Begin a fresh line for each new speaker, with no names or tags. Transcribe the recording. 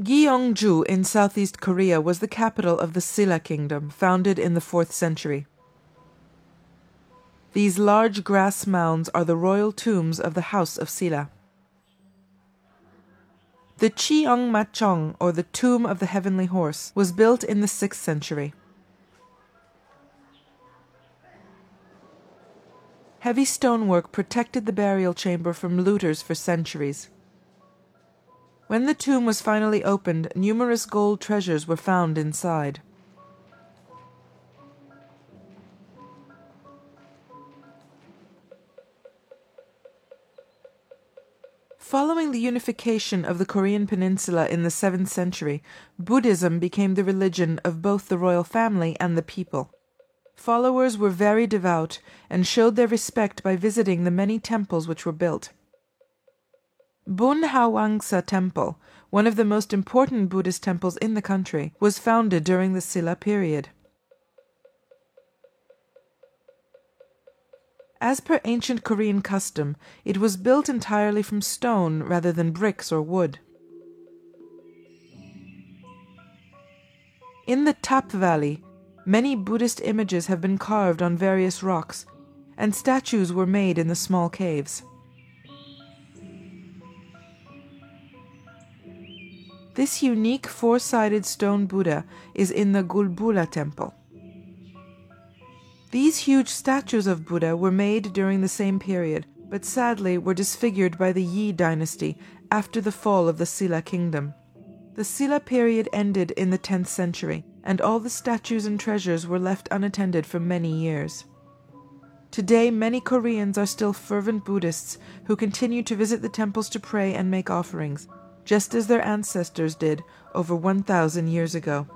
Gyeongju in southeast Korea was the capital of the Silla kingdom, founded in the 4th century. These large grass mounds are the royal tombs of the House of Silla. The Cheonmachong, or the Tomb of the Heavenly Horse, was built in the 6th century. Heavy stonework protected the burial chamber from looters for centuries. When the tomb was finally opened, numerous gold treasures were found inside. Following the unification of the Korean peninsula in the 7th century, Buddhism became the religion of both the royal family and the people. Followers were very devout and showed their respect by visiting the many temples which were built. Bunhwangsa Temple, one of the most important Buddhist temples in the country, was founded during the Silla period. As per ancient Korean custom, it was built entirely from stone rather than bricks or wood. In the Tap Valley, many Buddhist images have been carved on various rocks, and statues were made in the small caves. This unique four sided stone Buddha is in the Gulbulsa temple. These huge statues of Buddha were made during the same period, but sadly were disfigured by the Yi dynasty after the fall of the Silla kingdom. The Silla period ended in the 10th century, and all the statues and treasures were left unattended for many years. Today, many Koreans are still fervent Buddhists who continue to visit the temples to pray and make offerings, just as their ancestors did over 1,000 years ago.